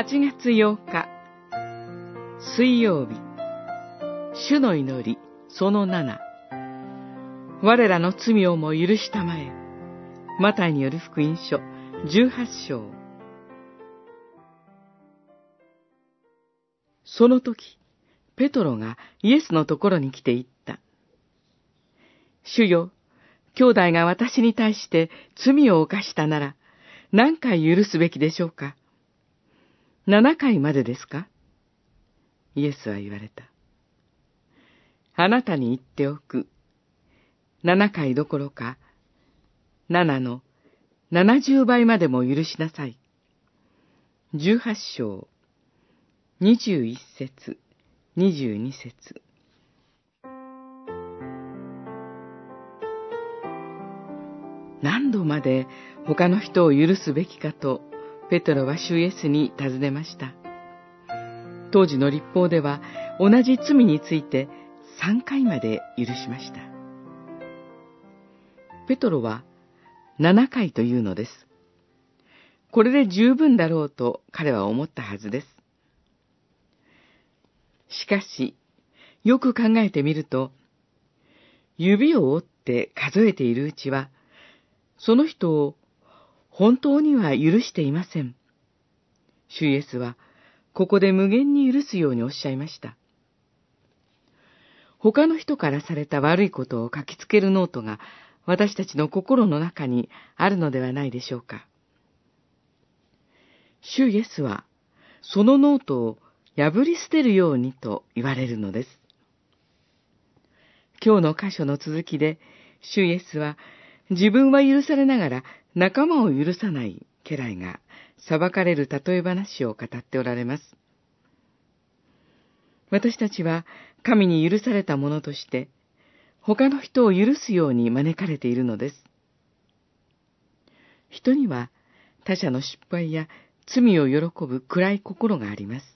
8月8日、水曜日、主の祈り、その7。我らの罪をも許したまえ。マタイによる福音書、18章。その時、ペトロがイエスのところに来て言った。主よ、兄弟が私に対して罪を犯したなら、何回許すべきでしょうか？七回までですか？イエスは言われた。あなたに言っておく。七回どころか、七の七十倍までも許しなさい。十八章、二十一節、二十二節。何度まで他の人を許すべきかとペトロは主イエスに尋ねました。当時の立法では同じ罪について3回まで許しました。ペトロは7回というのです。これで十分だろうと彼は思ったはずです。しかし、よく考えてみると、指を折って数えているうちは、その人を本当には許していません。主イエスは、ここで無限に許すようにおっしゃいました。他の人からされた悪いことを書きつけるノートが私たちの心の中にあるのではないでしょうか。主イエスは、そのノートを破り捨てるようにと言われるのです。今日の箇所の続きで、主イエスは自分は許されながら仲間を許さない家来が裁かれる例え話を語っておられます。私たちは神に許された者として、他の人を許すように招かれているのです。人には他者の失敗や罪を喜ぶ暗い心があります。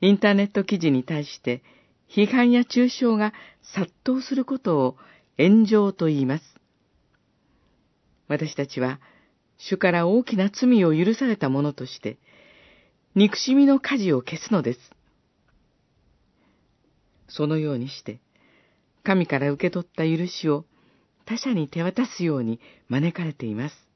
インターネット記事に対して批判や中傷が殺到することを炎上と言います。私たちは、主から大きな罪を許された者として、憎しみの火事を消すのです。そのようにして、神から受け取った許しを他者に手渡すように招かれています。